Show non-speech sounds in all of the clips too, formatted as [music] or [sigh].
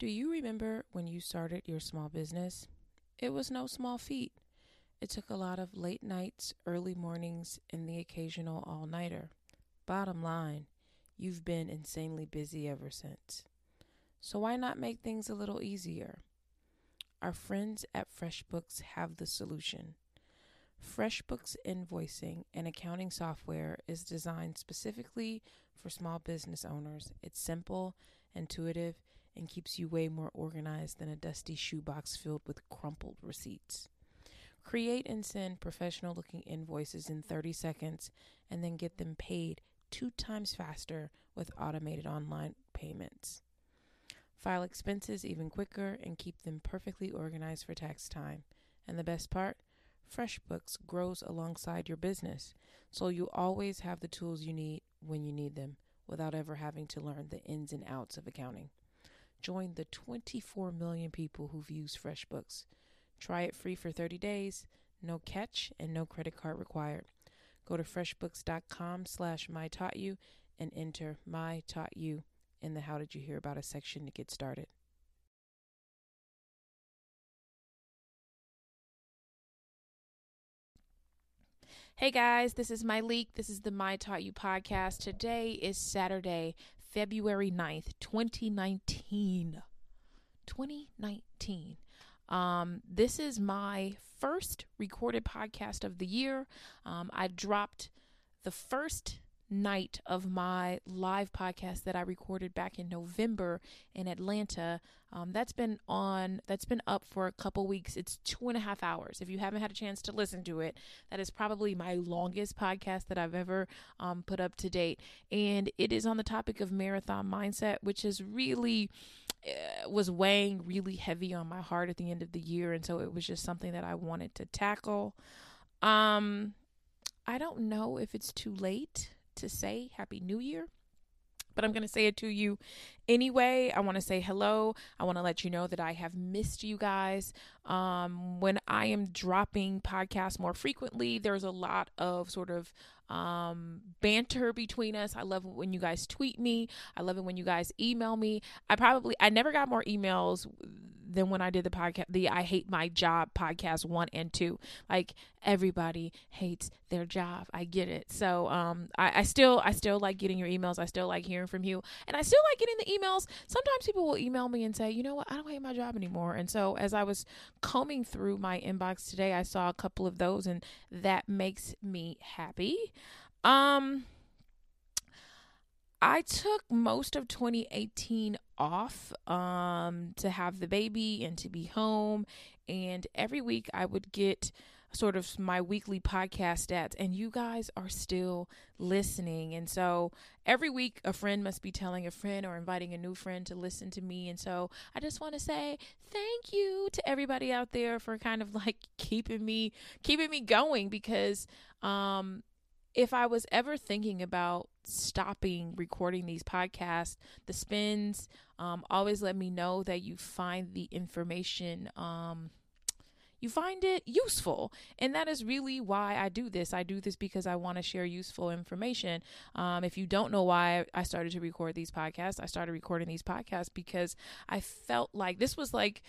Do you remember when you started your small business? It was no small feat. It took a lot of late nights, early mornings, and the occasional all nighter. Bottom line, you've been insanely busy ever since. So why not make things a little easier? Our friends at FreshBooks have the solution. FreshBooks invoicing and accounting software is designed specifically for small business owners. It's simple, intuitive, and keeps you way more organized than a dusty shoebox filled with crumpled receipts. Create and send professional looking invoices in 30 seconds and then get them paid two times faster with automated online payments. File expenses even quicker and keep them perfectly organized for tax time. And the best part? FreshBooks grows alongside your business, so you always have the tools you need when you need them without ever having to learn the ins and outs of accounting. Join the 24 million people who've used FreshBooks. Try it free for 30 days, no catch, and no credit card required. Go to freshbooks.com slash mytaughtyou and enter my taught you in the how did you hear about us section to get started. Hey guys, this is Myleik. This is the My Taught You podcast. Today is Saturday, February 9th, 2019. 2019. Um, this is my first recorded podcast of the year. Um, I dropped the first night of my live podcast that I recorded back in November in Atlanta. Um, that's been on, that's been up for a couple weeks. It's two and a half hours. If you haven't had a chance to listen to it, that is probably my longest podcast that I've ever um, put up to date. And it is on the topic of marathon mindset, which is really, uh, was weighing really heavy on my heart at the end of the year. And so it was just something that I wanted to tackle. Um, I don't know if it's too late to say Happy New Year but I'm going to say it to you anyway. I want to say hello. I want to let you know that I have missed you guys. Um, when I am dropping podcasts more frequently, there's a lot of sort of um, banter between us. I love when you guys tweet me. I love it when you guys email me. I probably, I never got more emails than when I did the podcast, the I Hate My Job podcast one and two. Like everybody hates their job. I get it. So um, I, I still I still like getting your emails. I still like hearing from you, and I still like getting the emails. Sometimes people will email me and say, you know what, I don't hate my job anymore. And so as I was combing through my inbox today, I saw a couple of those, and that makes me happy. Um. I took most of 2018 off um, to have the baby and to be home. And every week I would get sort of my weekly podcast stats, and you guys are still listening. And so every week, a friend must be telling a friend or inviting a new friend to listen to me. And so I just want to say thank you to everybody out there for kind of like [laughs] keeping me keeping me going because um if I was ever thinking about stopping recording these podcasts, the spins um, always let me know that you find the information. Um, you find it useful. And that is really why I do this. I do this because I want to share useful information. Um, if you don't know why I started to record these podcasts, I started recording these podcasts because I felt like this was like,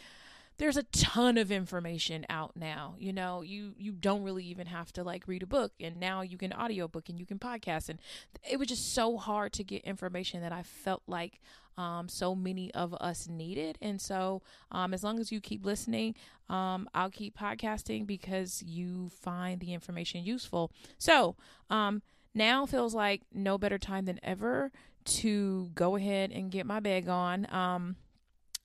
there's a ton of information out now you know you you don't really even have to like read a book and now you can audiobook and you can podcast and it was just so hard to get information that i felt like um, so many of us needed and so um, as long as you keep listening um, i'll keep podcasting because you find the information useful. So um, now feels like no better time than ever to go ahead and get my bag on um,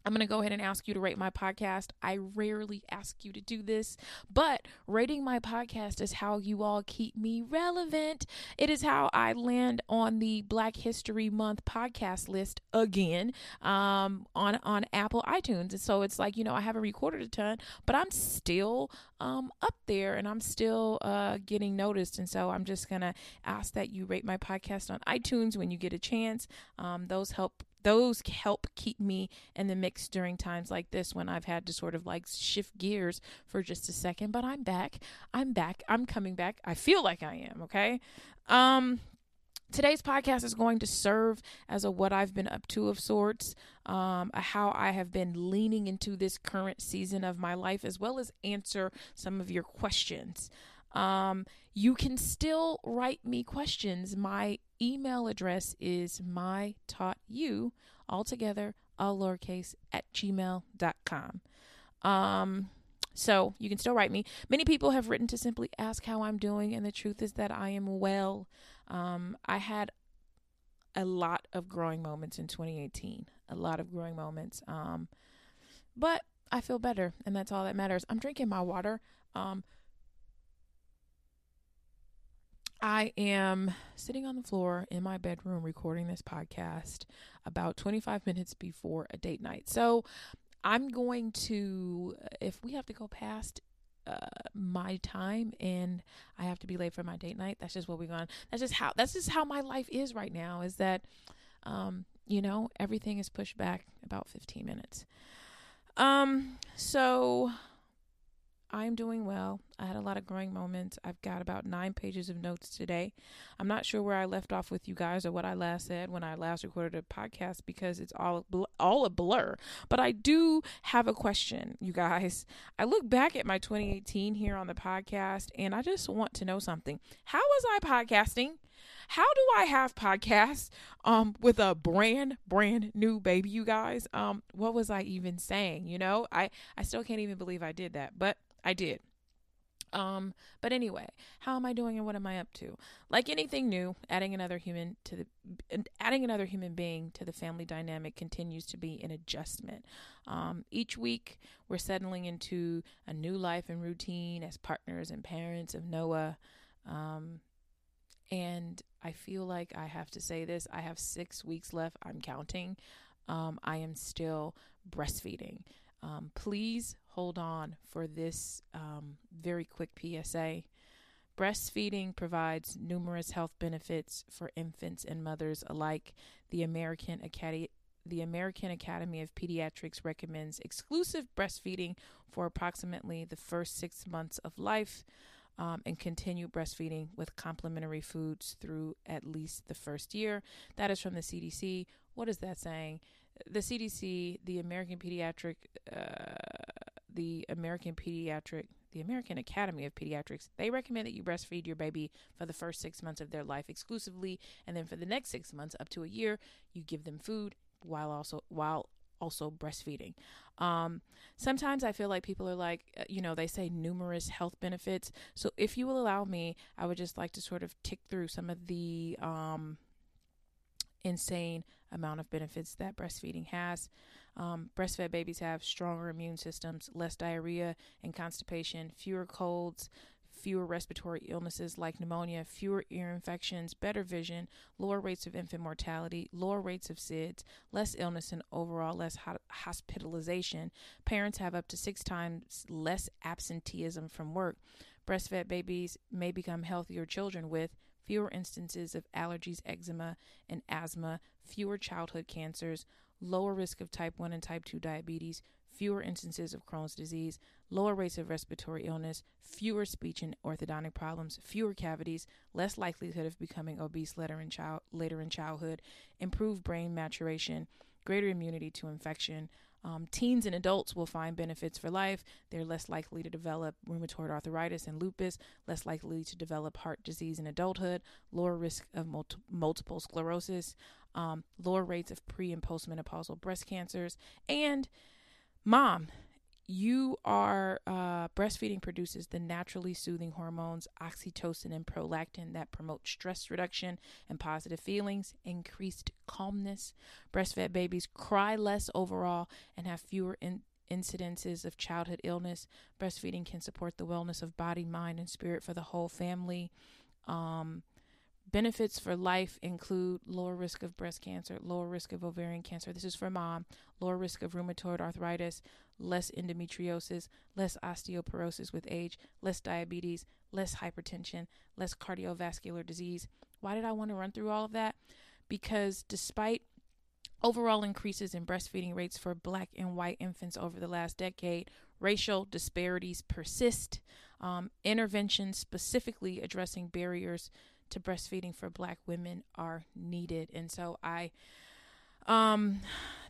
I'm going to go ahead and ask you to rate my podcast. I rarely ask you to do this, but rating my podcast is how you all keep me relevant. It is how I land on the Black History Month podcast list again um, on on Apple iTunes. And so it's like you know I haven't recorded a ton, but I'm still um, up there and I'm still uh, getting noticed. And so I'm just gonna ask that you rate my podcast on iTunes when you get a chance. Um, those help those help keep me in the mix during times like this when I've had to sort of like shift gears for just a second. But I'm back. I'm back. I'm coming back. I feel like I am. Okay. Um, today's podcast is going to serve as a what I've been up to of sorts, um, how I have been leaning into this current season of my life, as well as answer some of your questions. Um, you can still write me questions. My email address is my taught you altogether, all lowercase at gmail.com. Um, so you can still write me. Many people have written to simply ask how I'm doing, and the truth is that I am well. Um, I had a lot of growing moments in 2018, a lot of growing moments. Um, but I feel better, and that's all that matters. I'm drinking my water. Um, I am sitting on the floor in my bedroom recording this podcast about 25 minutes before a date night. So I'm going to, if we have to go past uh, my time and I have to be late for my date night. That's just what we're going. That's just how. That's just how my life is right now. Is that, um, you know, everything is pushed back about 15 minutes. Um, so I'm doing well. I had a lot of growing moments. I've got about nine pages of notes today. I'm not sure where I left off with you guys or what I last said when I last recorded a podcast because it's all all a blur. But I do have a question, you guys. I look back at my 2018 here on the podcast, and I just want to know something. How was I podcasting? How do I have podcasts um with a brand brand new baby you guys? Um what was I even saying, you know? I I still can't even believe I did that. But I did. Um, but anyway, how am I doing and what am I up to? Like anything new, adding another human to the adding another human being to the family dynamic continues to be an adjustment. Um, each week we're settling into a new life and routine as partners and parents of Noah. Um, and I feel like I have to say this. I have six weeks left. I'm counting. Um, I am still breastfeeding. Um, please hold on for this um, very quick PSA. Breastfeeding provides numerous health benefits for infants and mothers alike. The American Academy the American Academy of Pediatrics recommends exclusive breastfeeding for approximately the first six months of life um, and continue breastfeeding with complementary foods through at least the first year. That is from the CDC. What is that saying? The CDC, the American Pediatric uh, the American Pediatric, the American Academy of Pediatrics, they recommend that you breastfeed your baby for the first six months of their life exclusively, and then for the next six months up to a year, you give them food while also while also breastfeeding. Um, sometimes I feel like people are like, uh, you know, they say numerous health benefits. So if you will allow me, I would just like to sort of tick through some of the um, insane amount of benefits that breastfeeding has. Um, breastfed babies have stronger immune systems, less diarrhea and constipation, fewer colds, fewer respiratory illnesses like pneumonia, fewer ear infections, better vision, lower rates of infant mortality, lower rates of SIDS, less illness, and overall less ho- hospitalization. Parents have up to six times less absenteeism from work. Breastfed babies may become healthier children with fewer instances of allergies, eczema, and asthma, fewer childhood cancers, lower risk of type 1 and type 2 diabetes, fewer instances of Crohn's disease, lower rates of respiratory illness, fewer speech and orthodontic problems, fewer cavities, less likelihood of becoming obese later in, child, later in childhood, improved brain maturation, greater immunity to infection. Um, teens and adults will find benefits for life. They're less likely to develop rheumatoid arthritis and lupus, less likely to develop heart disease in adulthood, lower risk of multi- multiple sclerosis, um, lower rates of pre and postmenopausal breast cancers. And mom, you are uh, breastfeeding produces the naturally soothing hormones oxytocin and prolactin that promote stress reduction and positive feelings, increased calmness. Breastfed babies cry less overall and have fewer in- incidences of childhood illness. Breastfeeding can support the wellness of body, mind, and spirit for the whole family. Um, Benefits for life include lower risk of breast cancer, lower risk of ovarian cancer. This is for mom. Lower risk of rheumatoid arthritis, less endometriosis, less osteoporosis with age, less diabetes, less hypertension, less cardiovascular disease. Why did I want to run through all of that? Because despite overall increases in breastfeeding rates for black and white infants over the last decade, racial disparities persist. Um, interventions specifically addressing barriers to breastfeeding for black women are needed. And so I um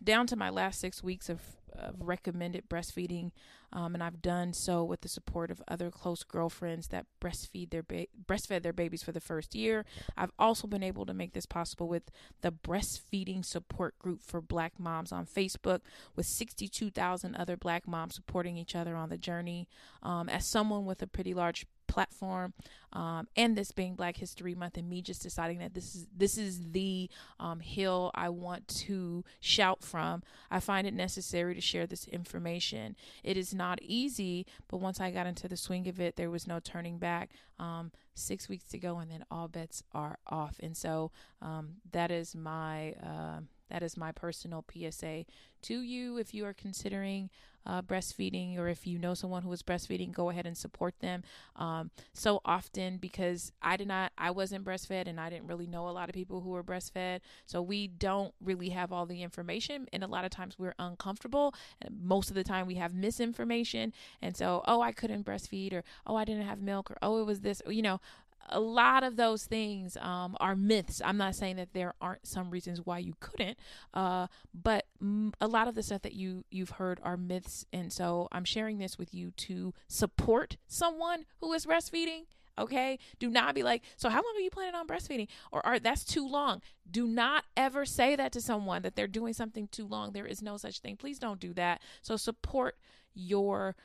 down to my last 6 weeks of, of recommended breastfeeding um, and I've done so with the support of other close girlfriends that breastfeed their ba- breastfed their babies for the first year. I've also been able to make this possible with the breastfeeding support group for Black moms on Facebook, with 62,000 other Black moms supporting each other on the journey. Um, as someone with a pretty large platform um, and this being black history month and me just deciding that this is this is the um, hill i want to shout from i find it necessary to share this information. It is not easy but once i got into the swing of it there was no turning back um, six weeks to go and then all bets are off. And so um, that is my uh, that is my personal psa to you. If you are considering uh, breastfeeding or if you know someone who is breastfeeding go ahead and support them. Um, so often because i did not i wasn't breastfed and i didn't really know a lot of people who were breastfed. So we don't really have all the information and a lot of times we're uncomfortable most of the time we have misinformation. And so oh i couldn't breastfeed or oh i didn't have milk or oh it was this you know a lot of those things um, are myths. I'm not saying that there aren't some reasons why you couldn't, uh, but m- a lot of the stuff that you you've heard are myths, and so I'm sharing this with you to support someone who is breastfeeding. Okay, do not be like, so how long are you planning on breastfeeding? Or are that's too long? Do not ever say that to someone that they're doing something too long. There is no such thing. Please don't do that. So support your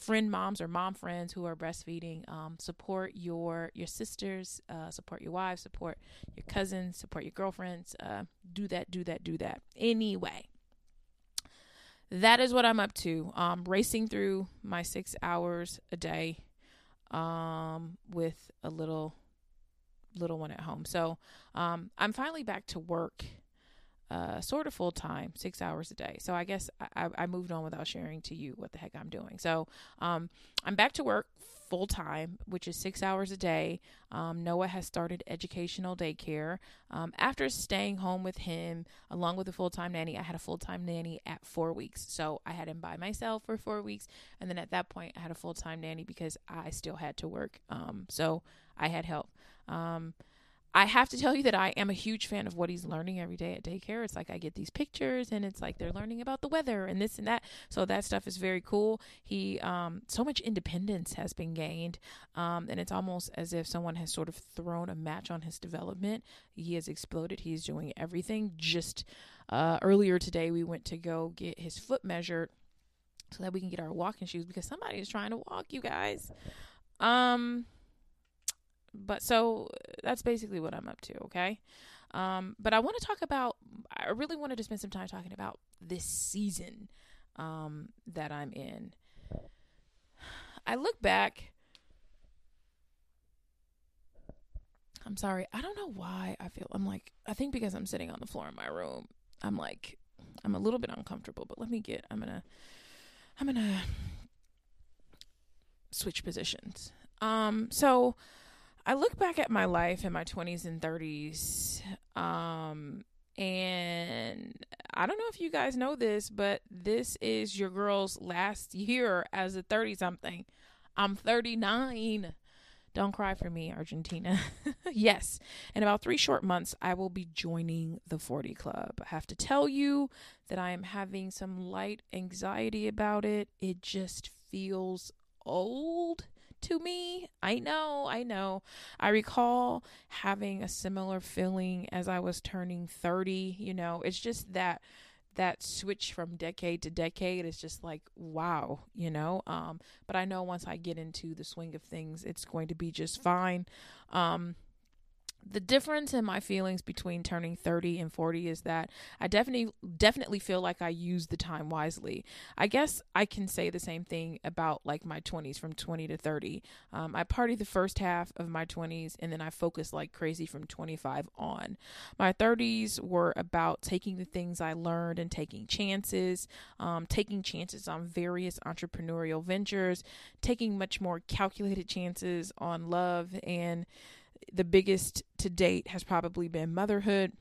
friend moms or mom friends who are breastfeeding um, support your your sisters uh, support your wives support your cousins support your girlfriends uh, do that do that do that anyway. That is what i'm up to. Um, racing through my six hours a day um, with a little little one at home. So um, i'm finally back to work uh, sort of full time, six hours a day. So I guess I, I, moved on without sharing to you what the heck I'm doing. So um, I'm back to work full time, which is six hours a day. Um, Noah has started educational daycare. Um, after staying home with him, along with a full time nanny, I had a full time nanny at four weeks. So I had him by myself for four weeks. And then at that point, I had a full time nanny because I still had to work. Um, so I had help. I have to tell you that I am a huge fan of what he's learning every day at daycare. It's like I get these pictures and it's like they're learning about the weather and this and that. So that stuff is very cool. He, um, so much independence has been gained. Um, and it's almost as if someone has sort of thrown a match on his development. He has exploded. He's doing everything. Just uh, earlier today, we went to go get his foot measured so that we can get our walking shoes because somebody is trying to walk, you guys. Um, but so that's basically what I'm up to, okay? Um, but I want to talk about, I really wanted to spend some time talking about this season um, that I'm in. I look back. I'm sorry. I don't know why I feel, I'm like, I think because I'm sitting on the floor in my room, I'm like, I'm a little bit uncomfortable, but let me get, I'm going to, I'm going to switch positions. Um, so, I look back at my life in my 20s and 30s, um, and I don't know if you guys know this, but this is your girl's last year as a 30 something. I'm 39. Don't cry for me, Argentina. [laughs] yes, in about three short months, I will be joining the 40 Club. I have to tell you that I am having some light anxiety about it. It just feels old to me. I know, I know. I recall having a similar feeling as I was turning 30, you know. It's just that that switch from decade to decade is just like wow, you know. Um but I know once I get into the swing of things, it's going to be just fine. Um the difference in my feelings between turning 30 and 40 is that I definitely definitely feel like I use the time wisely. I guess I can say the same thing about like my 20s from 20 to 30. Um, I party the first half of my 20s and then I focus like crazy from 25 on. My 30s were about taking the things I learned and taking chances, um, taking chances on various entrepreneurial ventures, taking much more calculated chances on love and the biggest to date has probably been motherhood.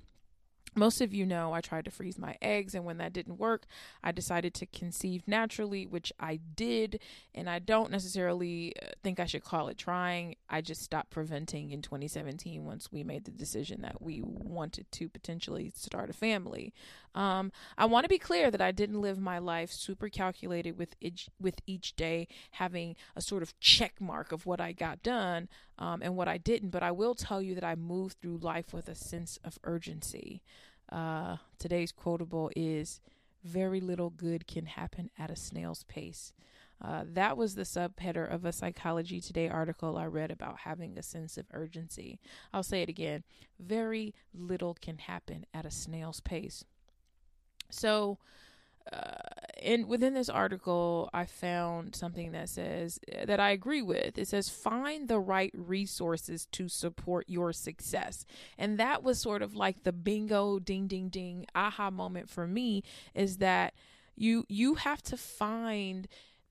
Most of you know I tried to freeze my eggs, and when that didn't work, I decided to conceive naturally, which I did. And I don't necessarily uh, think I should call it trying. I just stopped preventing in 2017 once we made the decision that we wanted to potentially start a family. Um, I want to be clear that I didn't live my life super calculated with each, with each day having a sort of check mark of what I got done um, and what I didn't. But I will tell you that I moved through life with a sense of urgency. Uh, today's quotable is very little good can happen at a snail's pace. Uh, that was the subheader of a Psychology Today article I read about having a sense of urgency. I'll say it again very little can happen at a snail's pace. So, uh, in within this article, I found something that says that I agree with. It says find the right resources to support your success, and that was sort of like the bingo, ding, ding, ding, aha moment for me. Is that you you have to find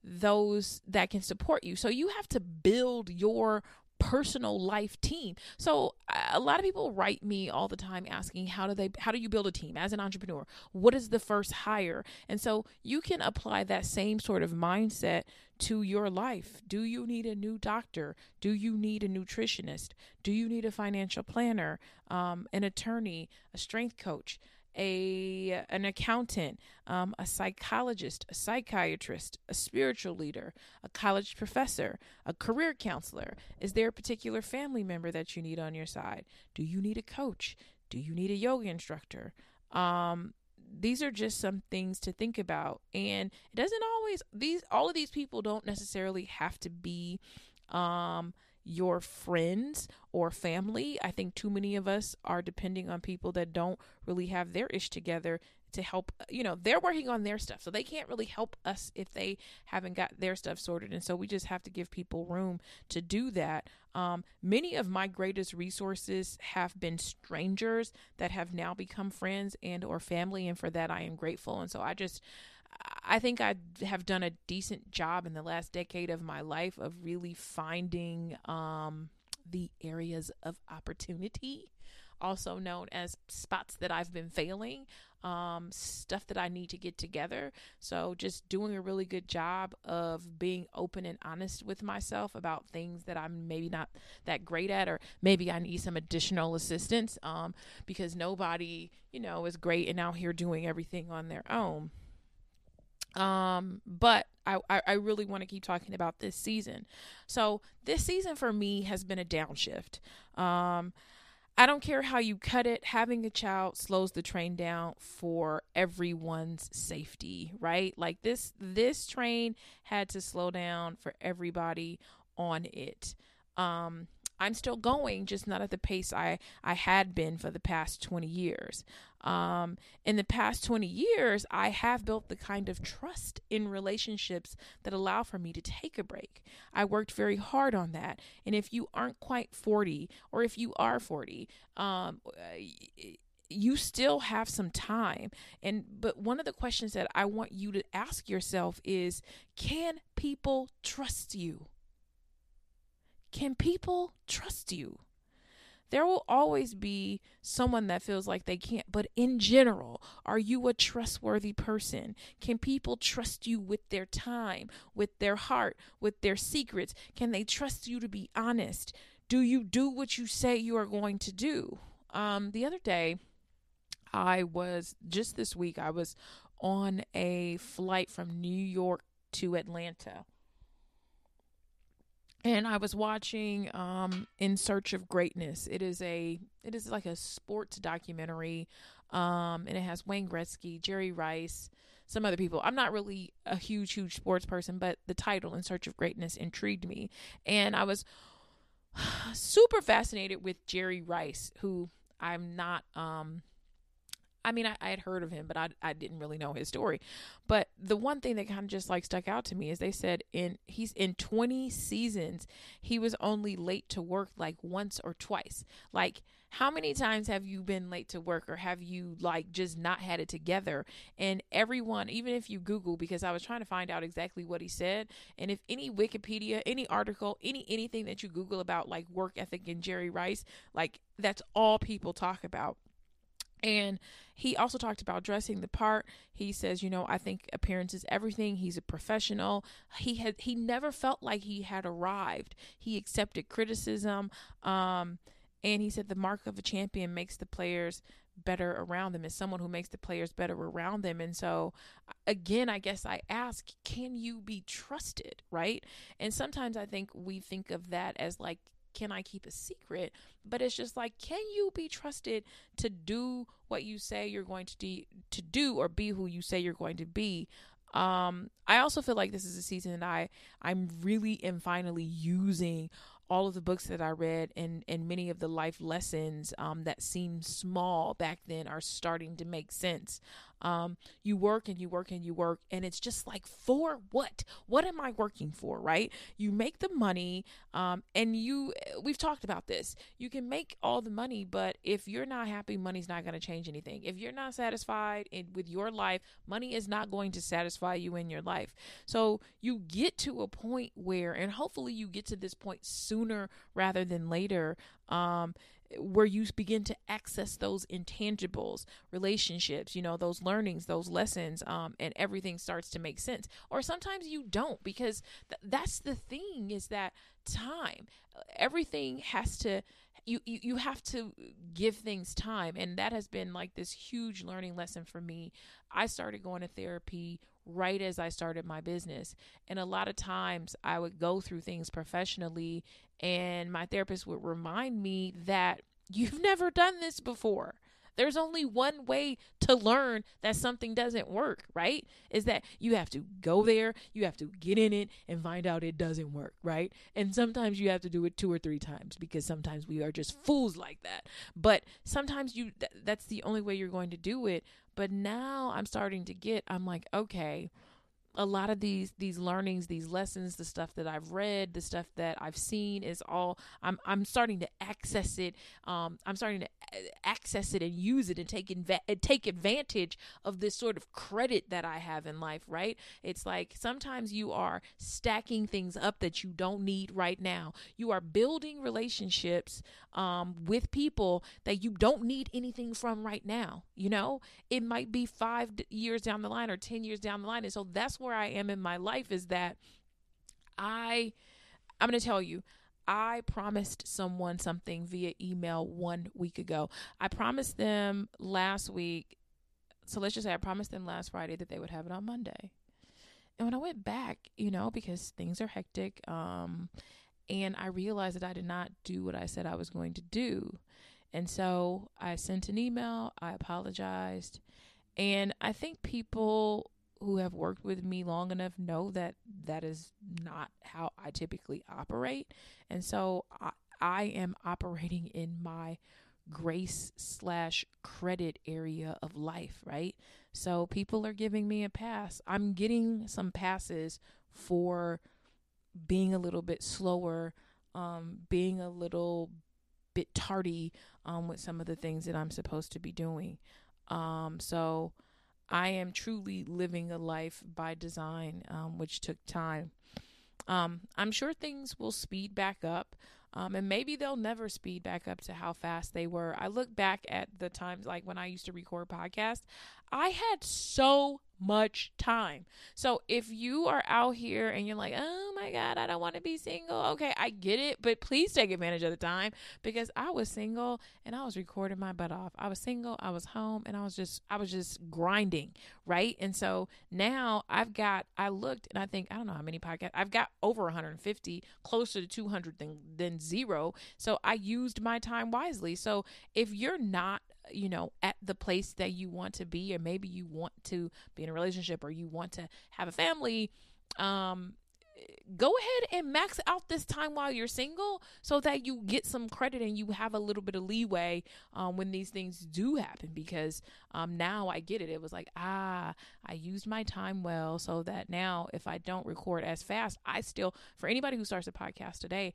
those that can support you. So you have to build your personal life team. So a lot of people write me all the time asking how do they how do you build a team as an entrepreneur? What is the first hire? And so you can apply that same sort of mindset to your life. Do you need a new doctor? Do you need a nutritionist? Do you need a financial planner, um, an attorney, a strength coach? A an accountant, um, a psychologist, a psychiatrist, a spiritual leader, a college professor, a career counselor? Is there a particular family member that you need on your side? Do you need a coach? Do you need a yoga instructor? Um, these are just some things to think about, and it doesn't always these all of these people don't necessarily have to be um your friends or family. I think too many of us are depending on people that don't really have their ish together to help you know they're working on their stuff. So they can't really help us if they haven't got their stuff sorted. And so we just have to give people room to do that. Um, many of my greatest resources have been strangers that have now become friends and or family. And for that i am grateful. And so i just I think I have done a decent job in the last decade of my life of really finding um, the areas of opportunity, also known as spots that I've been failing, um, stuff that I need to get together. So, just doing a really good job of being open and honest with myself about things that I'm maybe not that great at, or maybe I need some additional assistance um, because nobody, you know, is great and out here doing everything on their own. Um, but I, I really want to keep talking about this season. So this season for me has been a downshift. Um, I don't care how you cut it, having a child slows the train down for everyone's safety, right? Like this this train had to slow down for everybody on it. Um I'm still going, just not at the pace I, I had been for the past 20 years. Um, in the past 20 years, I have built the kind of trust in relationships that allow for me to take a break. I worked very hard on that. And if you aren't quite 40, or if you are 40, um, you still have some time and but one of the questions that I want you to ask yourself is can people trust you can people trust you? There will always be someone that feels like they can't, but in general, are you a trustworthy person? Can people trust you with their time, with their heart, with their secrets? Can they trust you to be honest? Do you do what you say you are going to do? Um, the other day, I was just this week, I was on a flight from New York to Atlanta and I was watching um, In Search of Greatness. It is a it is like a sports documentary, um, and it has Wayne Gretzky, Jerry Rice, some other people. I'm not really a huge huge sports person, but the title In Search of Greatness intrigued me, and I was [sighs] super fascinated with Jerry Rice, who I'm not um I mean, I, I, had heard of him, but I, I didn't really know his story. But the one thing that kind of just like stuck out to me is they said in he's in 20 seasons, he was only late to work like once or twice. Like, how many times have you been late to work or have you like just not had it together? And everyone, even if you Google, because I was trying to find out exactly what he said, and if any Wikipedia, any article, any anything that you Google about like work ethic and Jerry Rice, like that's all people talk about And he also talked about dressing the part. He says, you know, I think appearance is everything. He's a professional. He had he never felt like he had arrived. He accepted criticism. Um, and he said the mark of a champion makes the players better around them is someone who makes the players better around them. And so, again, I guess I ask, can you be trusted? Right. And sometimes I think we think of that as like, can I keep a secret? But it's just like, can you be trusted to do what you say you're going to do, to do or be who you say you're going to be? Um, I also feel like this is a season that I I'm really am finally using all of the books that I read and, and many of the life lessons um, that seemed small back then are starting to make sense. Um, you work and you work and you work, and it's just like, for what? What am I working for, right? You make the money, um, and you, we've talked about this. You can make all the money, but if you're not happy, money's not going to change anything. If you're not satisfied in, with your life, money is not going to satisfy you in your life. So you get to a point where, and hopefully you get to this point sooner rather than later. Um, where you begin to access those intangibles relationships you know those learnings those lessons um, and everything starts to make sense. Or sometimes you don't because th- that's the thing is that time everything has to you, you you have to give things time. And that has been like this huge learning lesson for me. I started going to therapy right as i started my business. And a lot of times i would go through things professionally and my therapist would remind me that you've [laughs] never done this before there's only one way to learn that something doesn't work, right? Is that you have to go there, you have to get in it and find out it doesn't work, right? And sometimes you have to do it two or three times because sometimes we are just fools like that. But sometimes you th- that's the only way you're going to do it. But now I'm starting to get I'm like, okay, a lot of these these learnings these lessons the stuff that i've read the stuff that i've seen is all i'm i'm starting to access it um i'm starting to access it and use it and take inv- take advantage of this sort of credit that i have in life right? It's like sometimes you are stacking things up that you don't need right now. You are building relationships um with people that you don't need anything from right now you know? It might be 5 years down the line or 10 years down the line and so that's where I am in my life is that I I'm going to tell you I promised someone something via email one week ago. I promised them last week. So let's just say I promised them last Friday that they would have it on Monday. And when I went back, you know, because things are hectic, um, and I realized that I did not do what I said I was going to do. And so I sent an email, I apologized, and I think people who have worked with me long enough know that that is not how I typically operate. And so I, I am operating in my grace slash credit area of life, right? So people are giving me a pass. I'm getting some passes for being a little bit slower, um, being a little bit tardy um, with some of the things that I'm supposed to be doing. Um, so I am truly living a life by design, um, which took time. Um, I'm sure things will speed back up. Um, and maybe they'll never speed back up to how fast they were. I look back at the times like when I used to record podcasts, I had so much time. So if you are out here and you're like, oh my God, I don't want to be single. Okay, I get it, but please take advantage of the time because I was single and I was recording my butt off. I was single, I was home, and I was just, I was just grinding, right? And so now I've got, I looked and I think, I don't know how many podcasts, I've got over 150, closer to 200 than, than zero. So I used my time wisely. So if you're not you know at the place that you want to be or maybe you want to be in a relationship or you want to have a family um go ahead and max out this time while you're single so that you get some credit and you have a little bit of leeway um, when these things do happen because um, now I get it. It was like, ah, I used my time well so that now if I don't record as fast, I still, for anybody who starts a podcast today,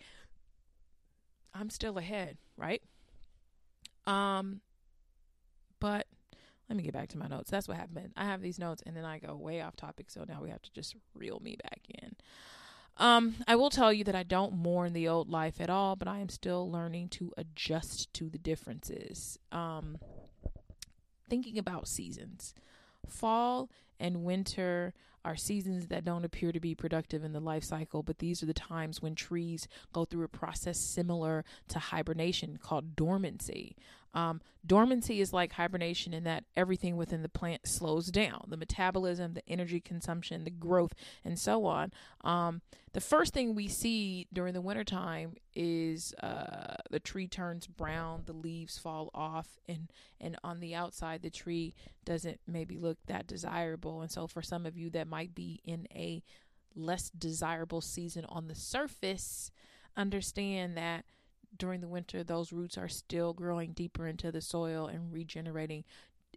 I'm still ahead, right? Um, but let me get back to my notes. That's what happened. I have these notes and then I go way off topic. So now we have to just reel me back in. Um, I will tell you that I don't mourn the old life at all, but I am still learning to adjust to the differences. Um, thinking about seasons. Fall and winter are seasons that don't appear to be productive in the life cycle, but these are the times when trees go through a process similar to hibernation called dormancy. Um, dormancy is like hibernation in that everything within the plant slows down the metabolism, the energy consumption, the growth, and so on. Um, the first thing we see during the wintertime is uh, the tree turns brown, the leaves fall off, and, and on the outside, the tree doesn't maybe look that desirable. And so, for some of you that might be in a less desirable season on the surface, understand that during the winter, those roots are still growing deeper into the soil and regenerating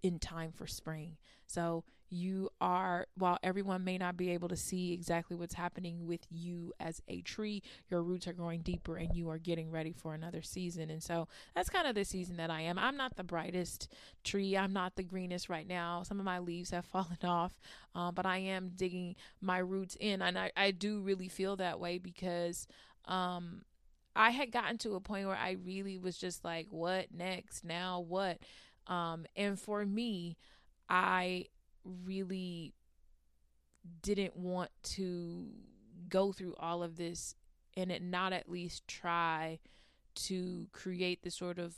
in time for spring. So you are, while everyone may not be able to see exactly what's happening with you as a tree, your roots are growing deeper and you are getting ready for another season. And so that's kind of the season that I am. I'm not the brightest tree, I'm not the greenest right now. Some of my leaves have [laughs] fallen off, um, but I am digging my roots in. And I, I do really feel that way because. Um, I had gotten to a point where I really was just like, what next? Now what? Um, and for me, I really didn't want to go through all of this and it not at least try to create the sort of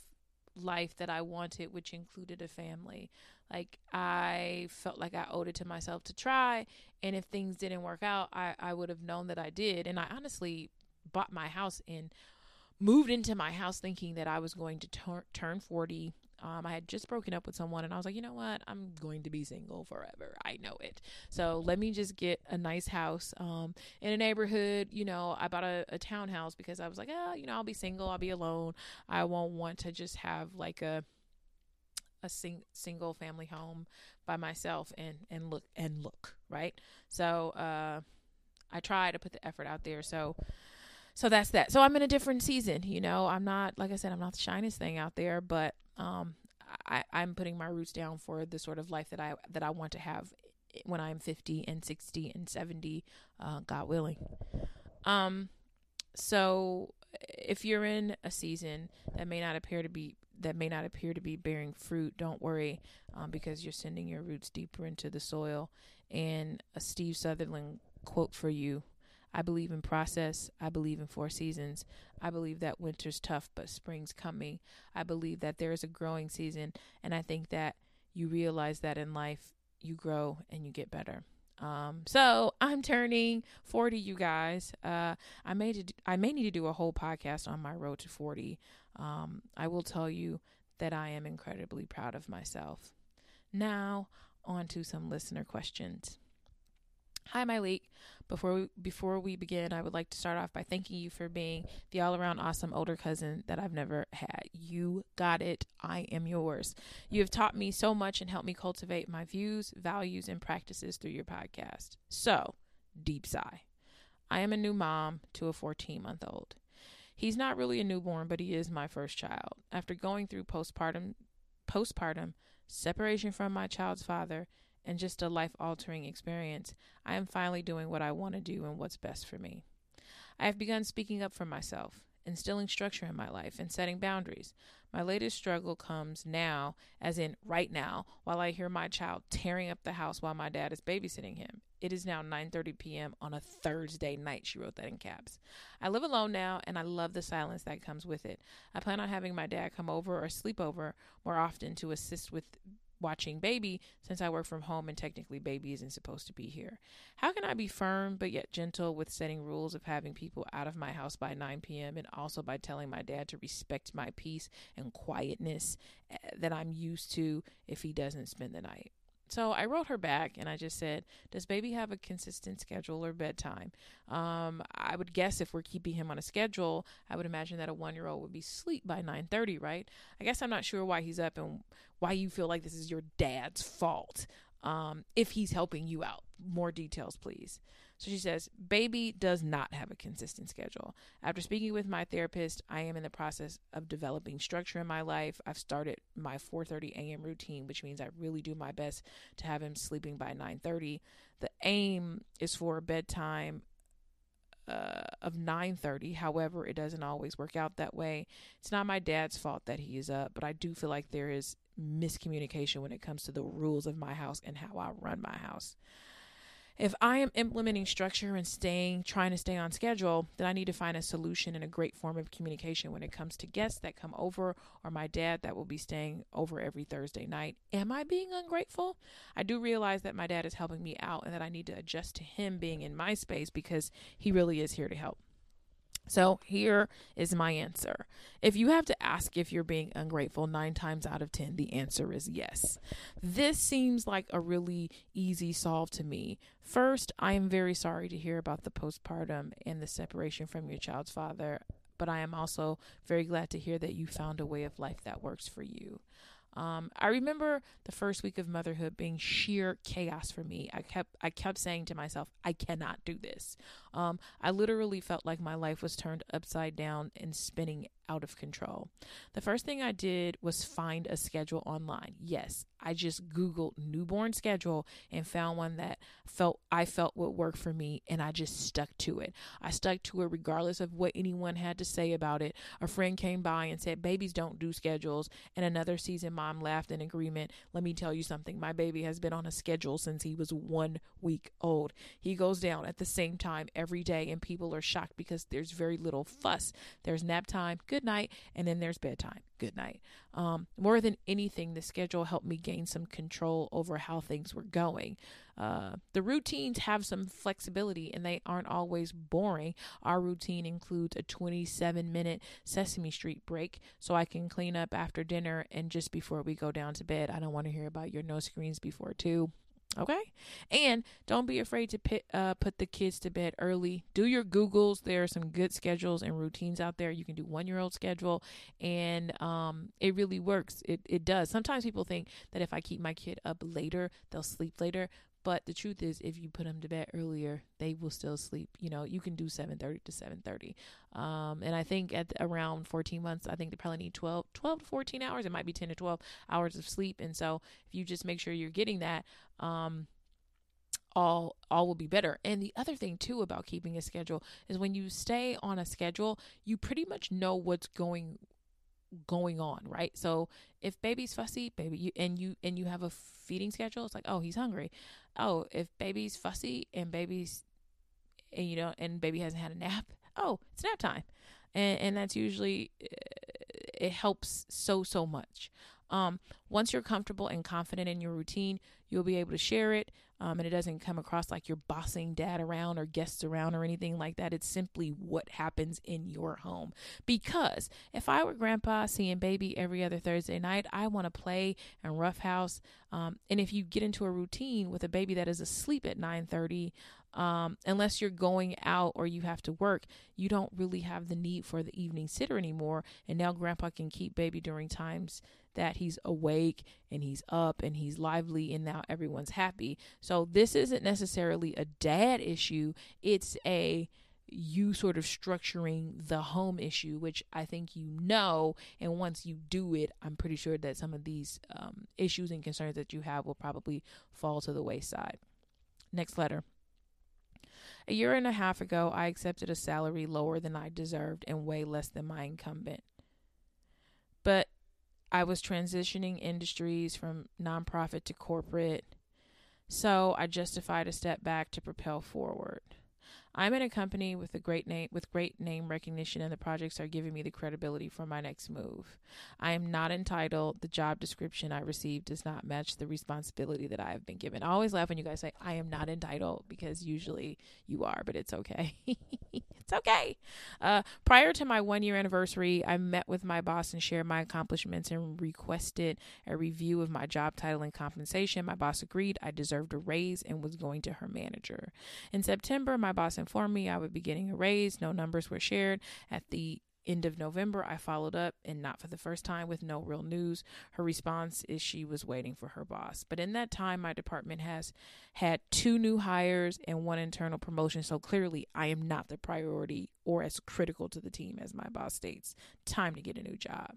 life that I wanted, which included a family. Like I felt like I owed it to myself to try, and if things didn't work out, I, I would have known that I did. And I honestly bought my house and moved into my house thinking that I was going to tur- turn 40. Um, I had just broken up with someone and I was like, you know what? I'm going to be single forever. I know it. So let me just get a nice house um, in a neighborhood. You know, I bought a, a townhouse because I was like, oh, you know, I'll be single. I'll be alone. I won't want to just have like a a sing- single family home by myself and and look and look right so uh i try to put the effort out there so so that's that. So I'm in a different season, you know. I'm not like I said, I'm not the shiniest thing out there, but um I, I'm putting my roots down for the sort of life that I that I want to have when I'm 50 and 60 and 70, uh, God willing. Um, so if you're in a season that may not appear to be that may not appear to be bearing fruit, don't worry, um, because you're sending your roots deeper into the soil. And a Steve Sutherland quote for you I believe in process. I believe in four seasons. I believe that winter's tough, but spring's coming. I believe that there is a growing season, and I think that you realize that in life you grow and you get better. Um, so I'm turning 40, you guys. Uh, I may to, I may need to do a whole podcast on my road to 40. Um, I will tell you that I am incredibly proud of myself. Now, on to some listener questions. Hi, my Myleik. Before we, before we begin, I would like to start off by thanking you for being the all around awesome older cousin that I've never had. You got it. I am yours. You have taught me so much and helped me cultivate my views, values, and practices through your podcast. So, deep sigh. I am a new mom to a 14 month old. He's not really a newborn, but he is my first child. After going through postpartum, postpartum, separation from my child's father, and just a life altering experience, I am finally doing what I want to do and what's best for me. I have begun speaking up for myself, instilling structure in my life, and setting boundaries. My latest struggle comes now, as in right now, while I hear my child tearing up the house while my dad is babysitting him. It is now 9:30 p.m. on a Thursday night. She wrote that in caps. I live alone now and I love the silence that comes with it. I plan on having my dad come over or sleep over more often to assist with watching baby since I work from home and technically baby isn't supposed to be here. How can I be firm but yet gentle with setting rules of having people out of my house by 9 p.m. and also by telling my dad to respect my peace and quietness eh, that I'm used to if he doesn't spend the night? So I wrote her back and I just said, Does baby have a consistent schedule or bedtime? Um, I would guess if we're keeping him on a schedule, I would imagine that a one year old would be asleep by 9:30, right? I guess I'm not sure why he's up and why you feel like this is your dad's fault. Um, if he's helping you out. More details, please. So she says, Baby does not have a consistent schedule. After speaking with my therapist, I am in the process of developing structure in my life. I've started my 4:30 a.m. routine, which means I really do my best to have him sleeping by 9:30. The aim is for bedtime uh, of 9:30. However, it doesn't always work out that way. It's not my dad's fault that he is up, but I do feel like there is miscommunication when it comes to the rules of my house and how I run my house. If I am implementing structure and staying, trying to stay on schedule, then I need to find a solution and a great form of communication when it comes to guests that come over or my dad that will be staying over every Thursday night. Am I being ungrateful? I do realize that my dad is helping me out and that I need to adjust to him being in my space because he really is here to help. So here is my answer. If you have to ask if you're being ungrateful nine times out of 10, the answer is yes. This seems like a really easy solve to me. First, I am very sorry to hear about the postpartum and the separation from your child's father, but I am also very glad to hear that you found a way of life that works for you. Um, I remember the first week of motherhood being sheer chaos for me. I kept I kept saying to myself, I cannot do this. Um, I literally felt like my life was turned upside down and spinning out of control. The first thing I did was find a schedule online. Yes, I just googled newborn schedule and found one that felt I felt would work for me and I just stuck to it. I stuck to it regardless of what anyone had to say about it. A friend came by and said babies don't do schedules and another season mom laughed in agreement. Let me tell you something. My baby has been on a schedule since he was 1 week old. He goes down at the same time every day and people are shocked because there's very little fuss. There's nap time, good night, and then there's bedtime, good night. Um, more than anything, the schedule helped me gain some control over how things were going. Uh, the routines have some flexibility and they aren't always boring. Our routine includes a 27 minute Sesame Street break so I can clean up after dinner and just before we go down to bed. I don't want to hear about your no screens before two. Okay. And don't be afraid to pit, uh, put the kids to bed early. Do your Googles. There are some good schedules and routines out there. You can do one year old schedule, and um, it really works. It, it does. Sometimes people think that if I keep my kid up later, they'll sleep later. But the truth is, if you put them to bed earlier, they will still sleep. You know, you can do 7:30 to 7:30. Um, and I think at around 14 months, I think they probably need 12, 12 to 14 hours. It might be 10 to 12 hours of sleep. And so, if you just make sure you're getting that, um, all all will be better. And the other thing too about keeping a schedule is when you stay on a schedule, you pretty much know what's going going on, right? So if baby's fussy, baby, you and you and you have a feeding schedule, it's like, oh, he's hungry. Oh, if baby's fussy and baby's and you know and baby hasn't had a nap, [laughs] oh, it's nap time. And and that's usually uh, it helps so so much. Um, once you're comfortable and confident in your routine, you'll be able to share it. Um, and it doesn't come across like you're bossing dad around or guests around or anything like that. It's simply what happens in your home. Because if I were grandpa seeing baby every other Thursday night, I want to play and roughhouse. Um, and if you get into a routine with a baby that is asleep at 9:30, um, unless you're going out or you have to work, you don't really have the need for the evening sitter anymore. And now grandpa can keep baby during times that he's awake and he's up and he's lively and now everyone's happy. So this isn't necessarily a dad issue, it's a you sort of structuring the home issue, which I think you know. And once you do it, I'm pretty sure that some of these um, issues and concerns that you have will probably fall to the wayside. Next letter. A year and a half ago, I accepted a salary lower than I deserved and way less than my incumbent. I was transitioning industries from nonprofit to corporate, so I justified a step back to propel forward. I'm in a company with a great name with great name recognition and the projects are giving me the credibility for my next move. I am not entitled. The job description I received does not match the responsibility that I have been given. I always laugh when you guys say I am not entitled because usually you are, but it's okay. [laughs] it's okay. Uh, prior to my one year anniversary, I met with my boss and shared my accomplishments and requested a review of my job title and compensation. My boss agreed I deserved a raise and was going to her manager. In September, my boss informed me I would be getting a raise. No numbers were shared. At the end of November, I followed up, and not for the first time, with no real news. Her response is she was waiting for her boss. But in that time, my department has had two new hires and one internal promotion. So clearly, I am not the priority or as critical to the team as my boss states. Time to get a new job.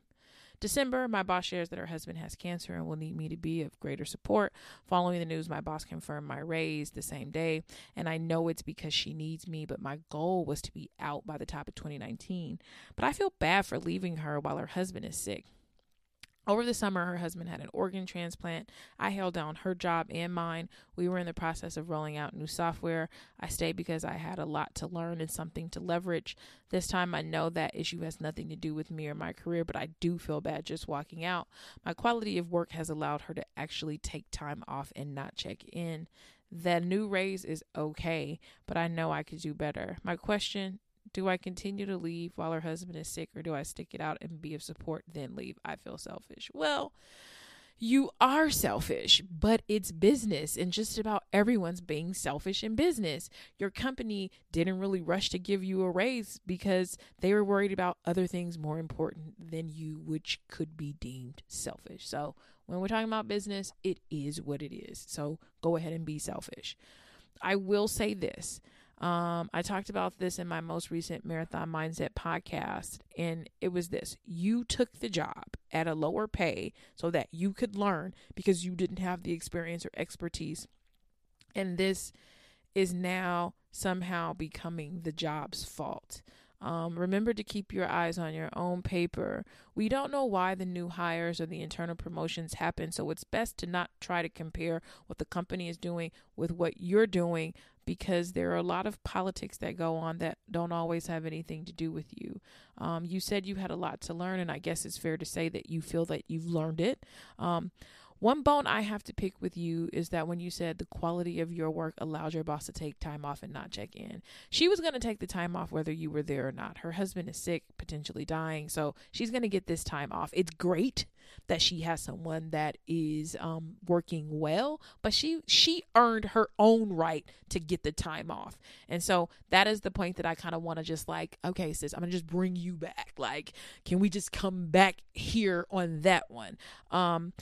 December, my boss shares that her husband has cancer and will need me to be of greater support. Following the news, my boss confirmed my raise the same day, and I know it's because she needs me, but my goal was to be out by the top of 2019. But I feel bad for leaving her while her husband is sick. Over the summer, her husband had an organ transplant. I held down her job and mine. We were in the process of rolling out new software. I stayed because I had a lot to learn and something to leverage. This time, I know that issue has nothing to do with me or my career, but I do feel bad just walking out. My quality of work has allowed her to actually take time off and not check in. The new raise is okay, but I know I could do better. My question do I continue to leave while her husband is sick or do I stick it out and be of support then leave? I feel selfish. Well, you are selfish, but it's business, and just about everyone's being selfish in business. Your company didn't really rush to give you a raise because they were worried about other things more important than you, which could be deemed selfish. So, when we're talking about business, it is what it is. So, go ahead and be selfish. I will say this um, I talked about this in my most recent Marathon Mindset podcast, and it was this you took the job at a lower pay so that you could learn because you didn't have the experience or expertise. And this is now somehow becoming the job's fault. Um, remember to keep your eyes on your own paper. We don't know why the new hires or the internal promotions happen, so it's best to not try to compare what the company is doing with what you're doing because there are a lot of politics that go on that don't always have anything to do with you. Um, you said you had a lot to learn, and I guess it's fair to say that you feel that you've learned it. Um, one bone I have to pick with you is that when you said the quality of your work allows your boss to take time off and not check in, she was going to take the time off whether you were there or not. Her husband is sick, potentially dying, so she's going to get this time off. It's great that she has someone that is um, working well, but she she earned her own right to get the time off, and so that is the point that I kind of want to just like, okay, sis, I'm gonna just bring you back. Like, can we just come back here on that one? Um,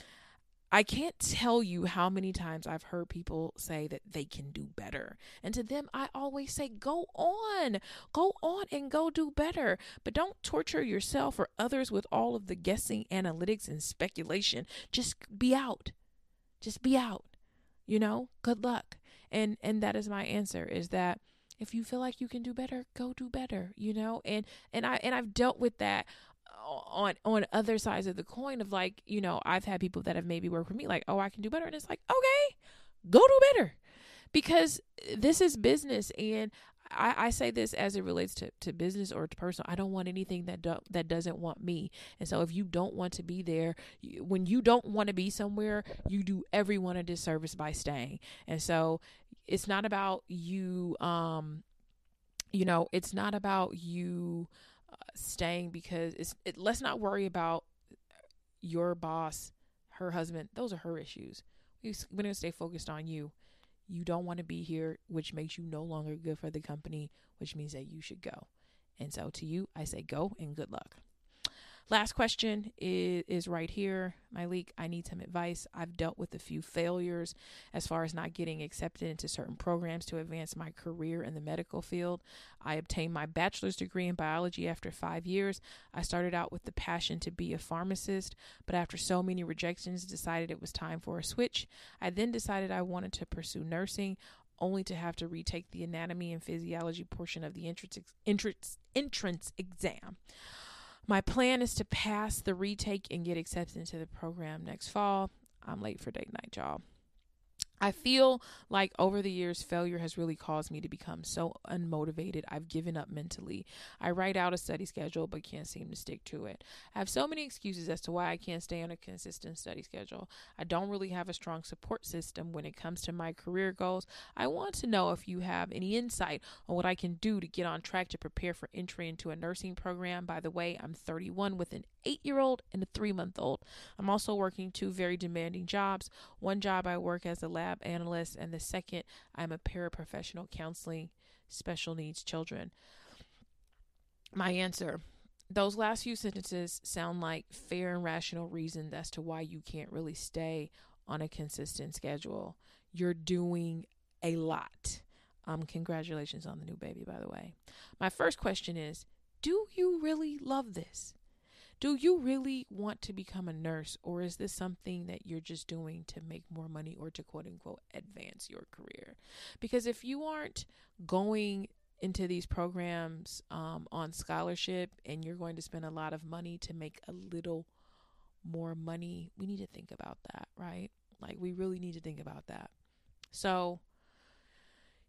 I can't tell you how many times I've heard people say that they can do better. And to them, I always say, go on, go on and go do better. But don't torture yourself or others with all of the guessing, analytics, and speculation. Just be out. Just be out. You know, good luck. And and that is my answer is that if you feel like you can do better, go do better, you know? And and I and I've dealt with that on on other sides of the coin of like you know i've had people that have maybe worked for me like oh i can do better and it's like okay go do better because this is business and I, I say this as it relates to, to business or to personal. I don't want anything that do, that doesn't want me. And so, if you don't want to be there, when you don't want to be somewhere, you do everyone a disservice by staying. And so, it's not about you. Um, you know, it's not about you staying because it's it, let's not worry about your boss, her husband. Those are her issues. We, we're gonna stay focused on you. You don't want to be here, which makes you no longer good for the company, which means that you should go. And so to you, I say go and good luck. Last question is, is right here. Myleik, I need some advice. I've dealt with a few failures as far as not getting accepted into certain programs to advance my career in the medical field. I obtained my bachelor's degree in biology after five years. I started out with the passion to be a pharmacist, but after so many rejections, decided it was time for a switch. I then decided I wanted to pursue nursing, only to have to retake the anatomy and physiology portion of the entrance entrance entrance exam. My plan is to pass the retake and get accepted into the program next fall. I'm late for date night, y'all. I feel like over the years, failure has really caused me to become so unmotivated. I've given up mentally. I write out a study schedule but can't seem to stick to it. I have so many excuses as to why I can't stay on a consistent study schedule. I don't really have a strong support system when it comes to my career goals. I want to know if you have any insight on what I can do to get on track to prepare for entry into a nursing program. By the way, I'm 31 with an eight year old and a three month old. I'm also working two very demanding jobs. One job I work as a lab analyst, and the second, I'm a paraprofessional counseling special needs children. My answer those last few sentences sound like fair and rational reasons as to why you can't really stay on a consistent schedule. You're doing a lot. Um, congratulations on the new baby, by the way. My first question is Do you really love this? Do you really want to become a nurse or is this something that you're just doing to make more money or to quote unquote advance your career? Because if you aren't going into these programs um, on scholarship and you're going to spend a lot of money to make a little more money, we need to think about that, right? Like we really need to think about that. So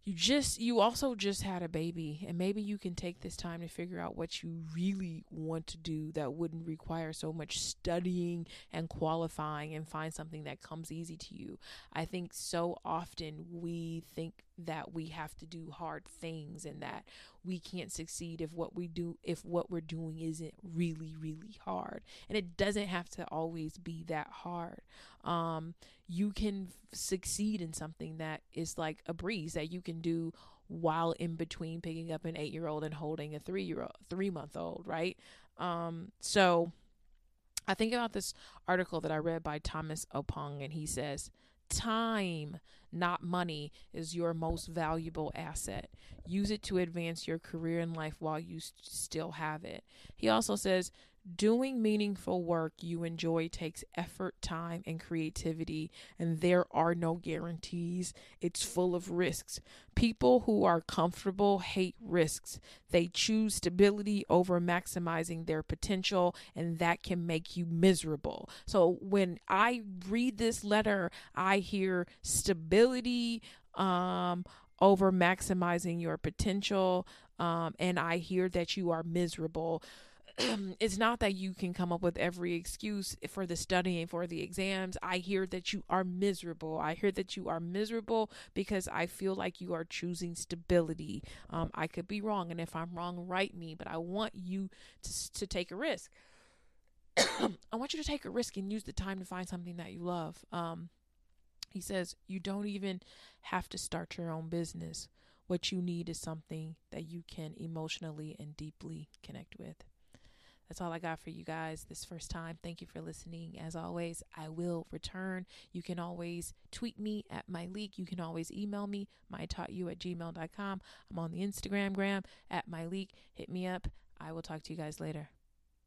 you just you also just had a baby and maybe you can take this time to figure out what you really want to do that wouldn't require so much studying and qualifying and find something that comes easy to you. I think so often we think that we have to do hard things and that we can't succeed if what we do if what we're doing isn't really really hard. And it doesn't have to always be that hard. Um you can f- succeed in something that is like a breeze that you can do while in between picking up an 8 year old and holding a 3 year old 3 month old right? Um so I think about this article that I read by Thomas Oppong, and he says, Time, not money, is your most valuable asset. Use it to advance your career and life while you st- still have it. He also says, Doing meaningful work you enjoy takes effort, time, and creativity, and there are no guarantees. It's full of risks. People who are comfortable hate risks. They choose stability over maximizing their potential, and that can make you miserable. So when I read this letter, I hear stability um, over maximizing your potential, um, and I hear that you are miserable. [clears throat] it's not that you can come up with every excuse for the studying for the exams. I hear that you are miserable. I hear that you are miserable because I feel like you are choosing stability. Um, I could be wrong, and if I'm wrong, write me. But I want you to to take a risk. [clears throat] I want you to take a risk and use the time to find something that you love. Um, he says you don't even have to start your own business. What you need is something that you can emotionally and deeply connect with. That's all I got for you guys this first time. Thank you for listening. As always, I will return. You can always tweet me at Myleik. You can always email me, mytaughtyou at gmail.com. I'm on the Instagram gram at Myleik. Hit me up. I will talk to you guys later.